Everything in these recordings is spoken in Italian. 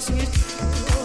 so sweet.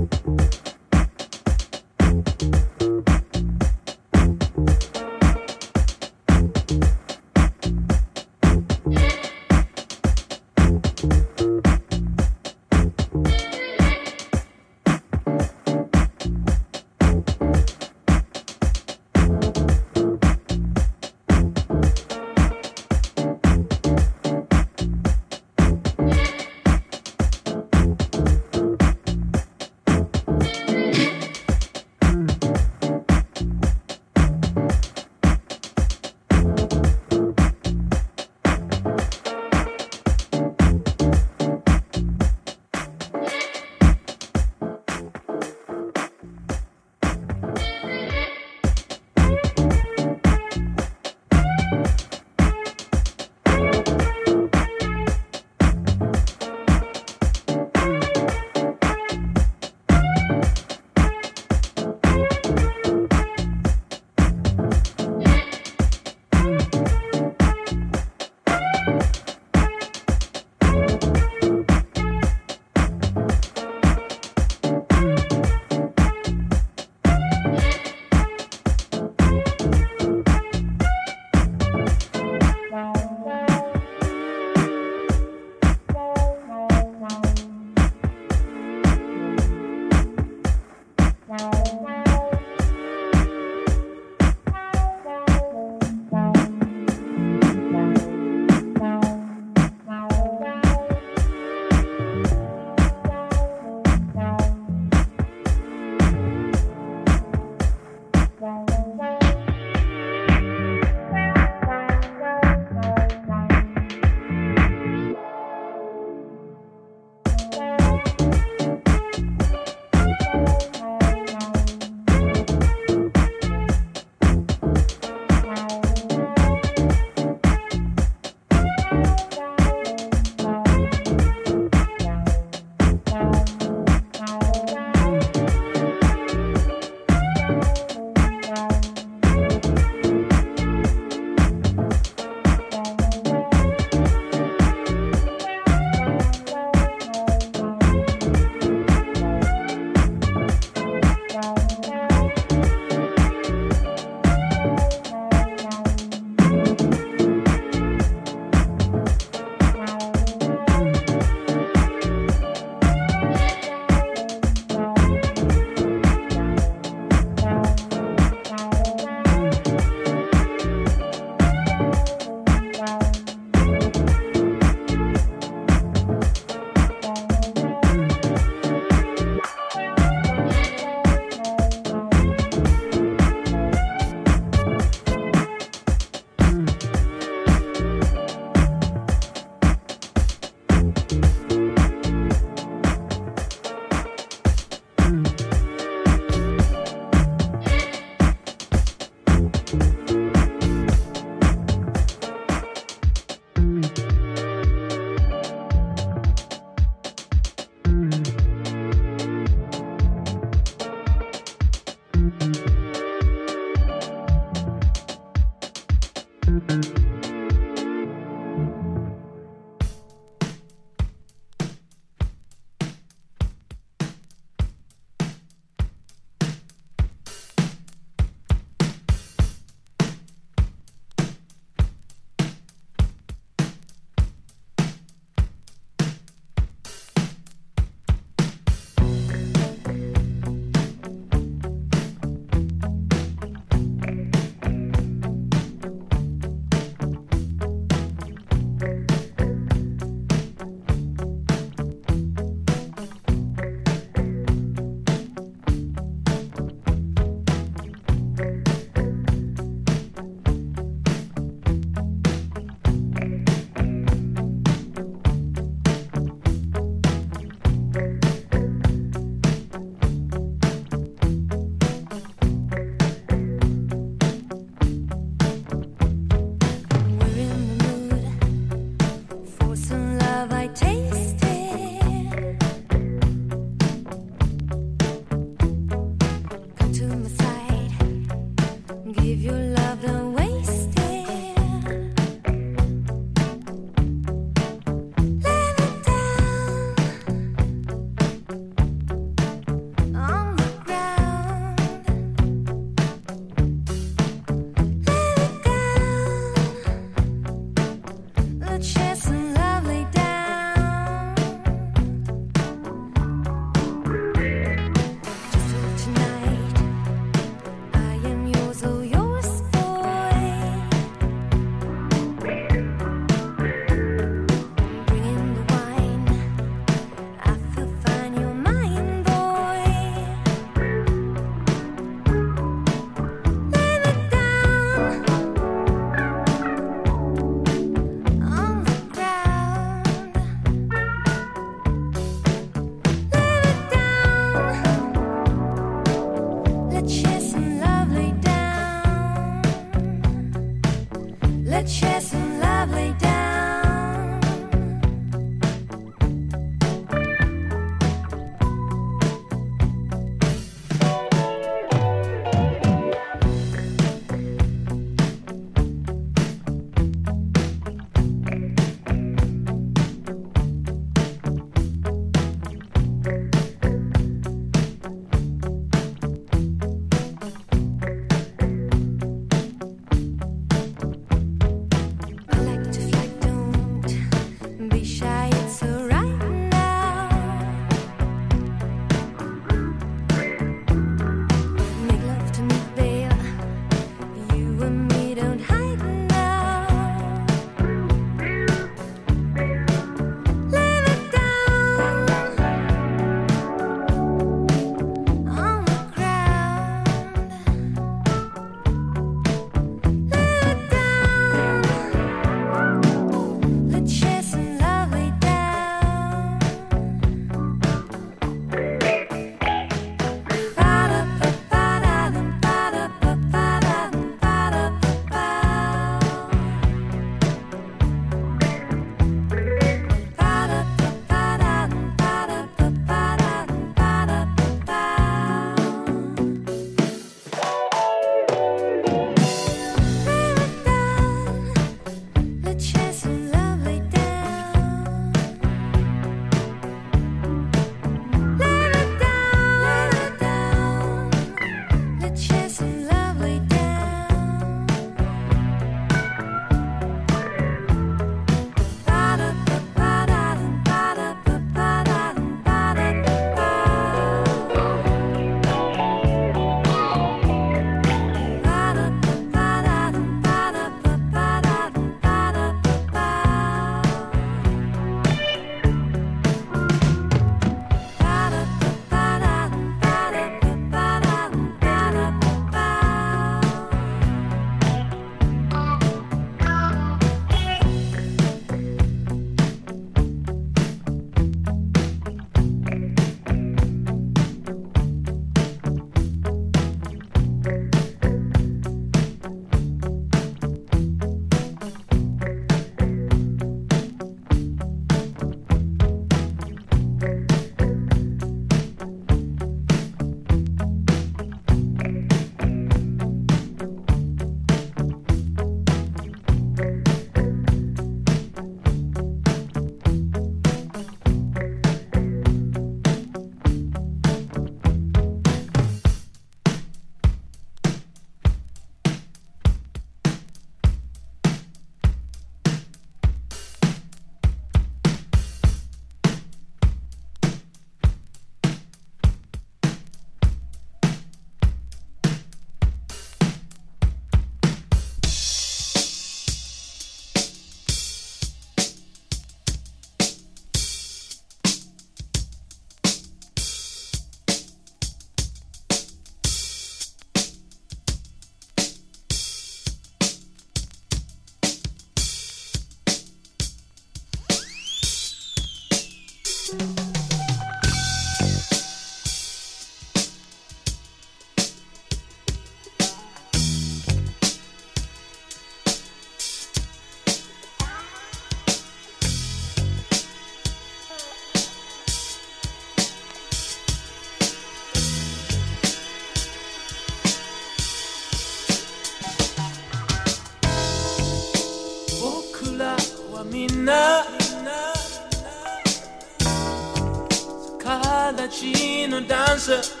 Gaza.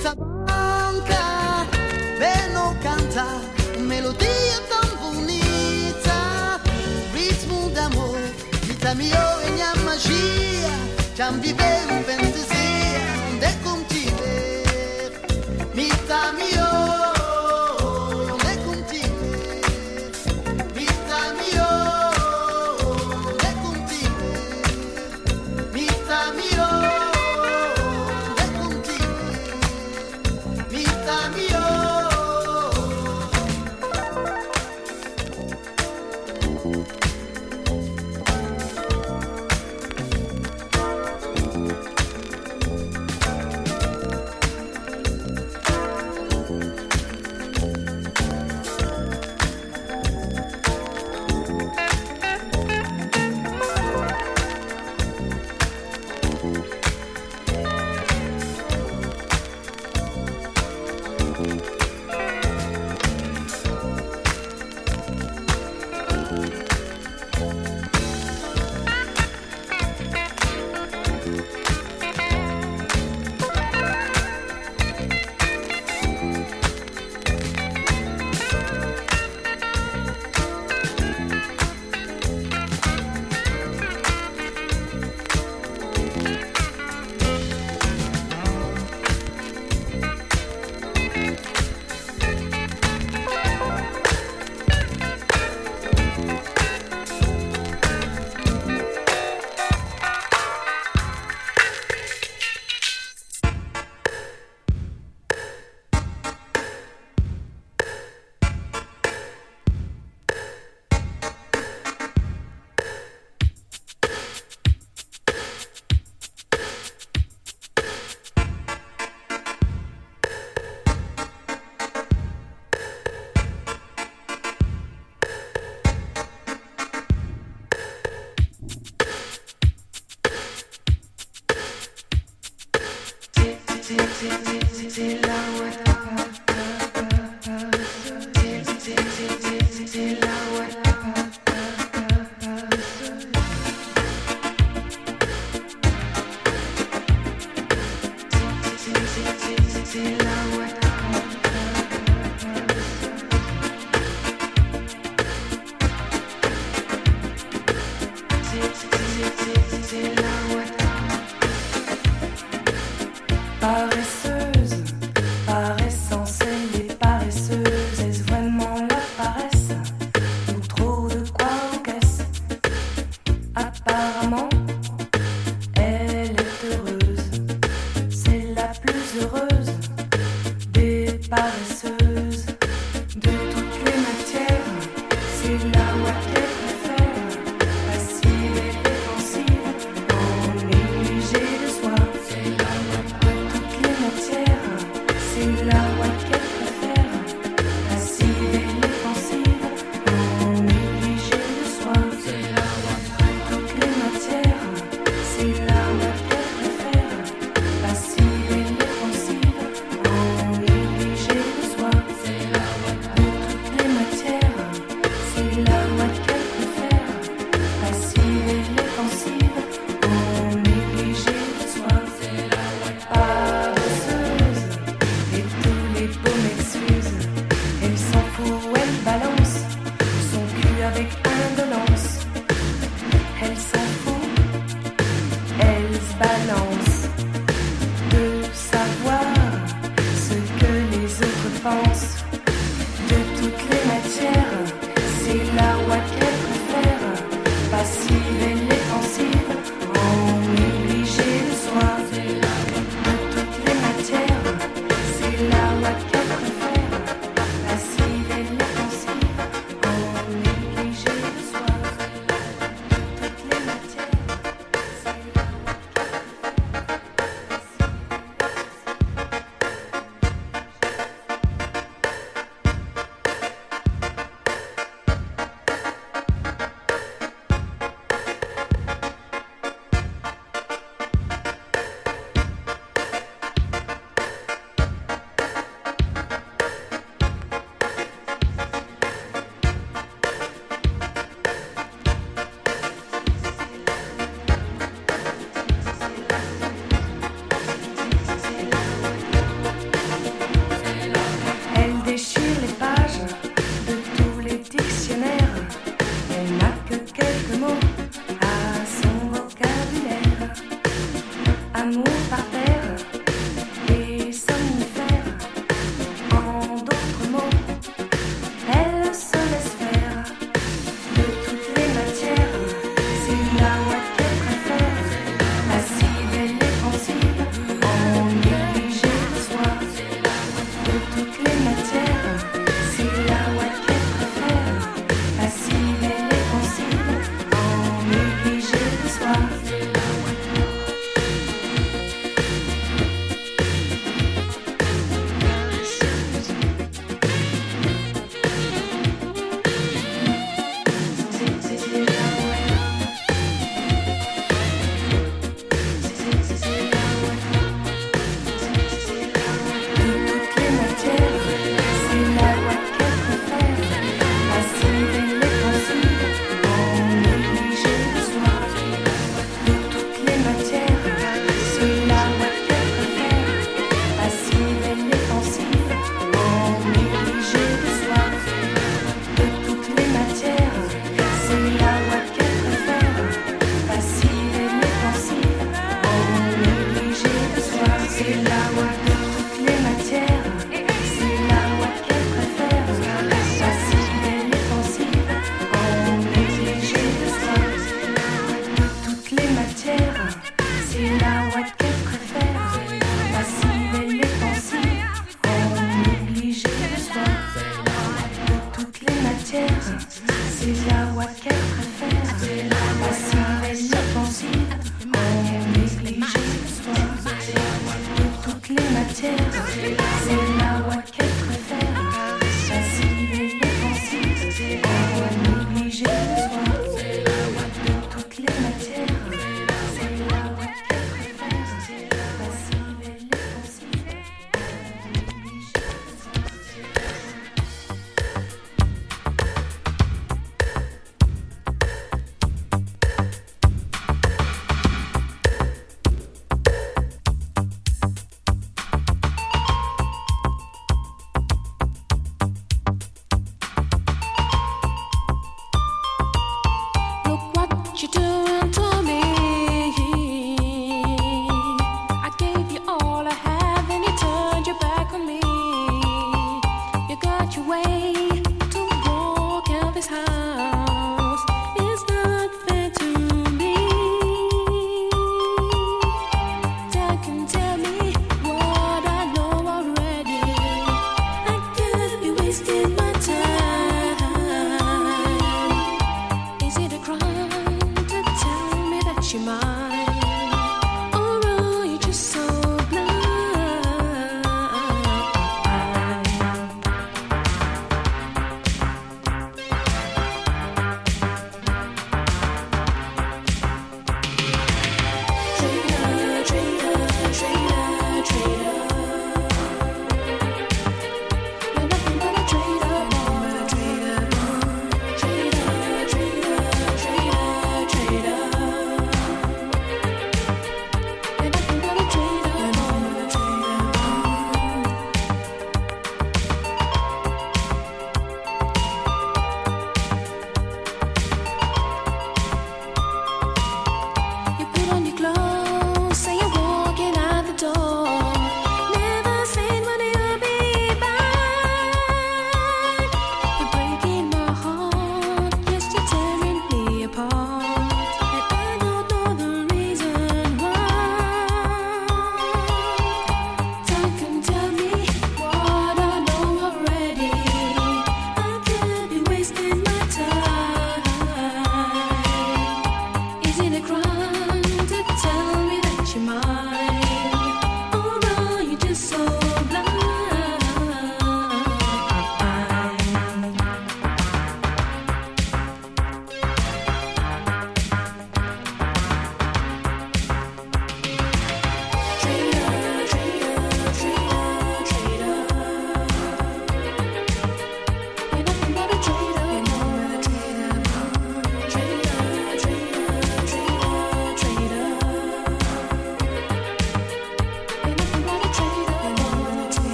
senza banca per non cantare melodia tan bonita ritmo d'amore vita mia e mia magia ci bene un pensiero.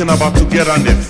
talking about to get on them.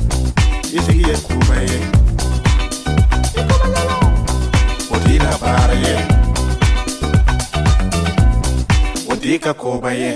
izigiye kuba ye odila bara ye odika koba ye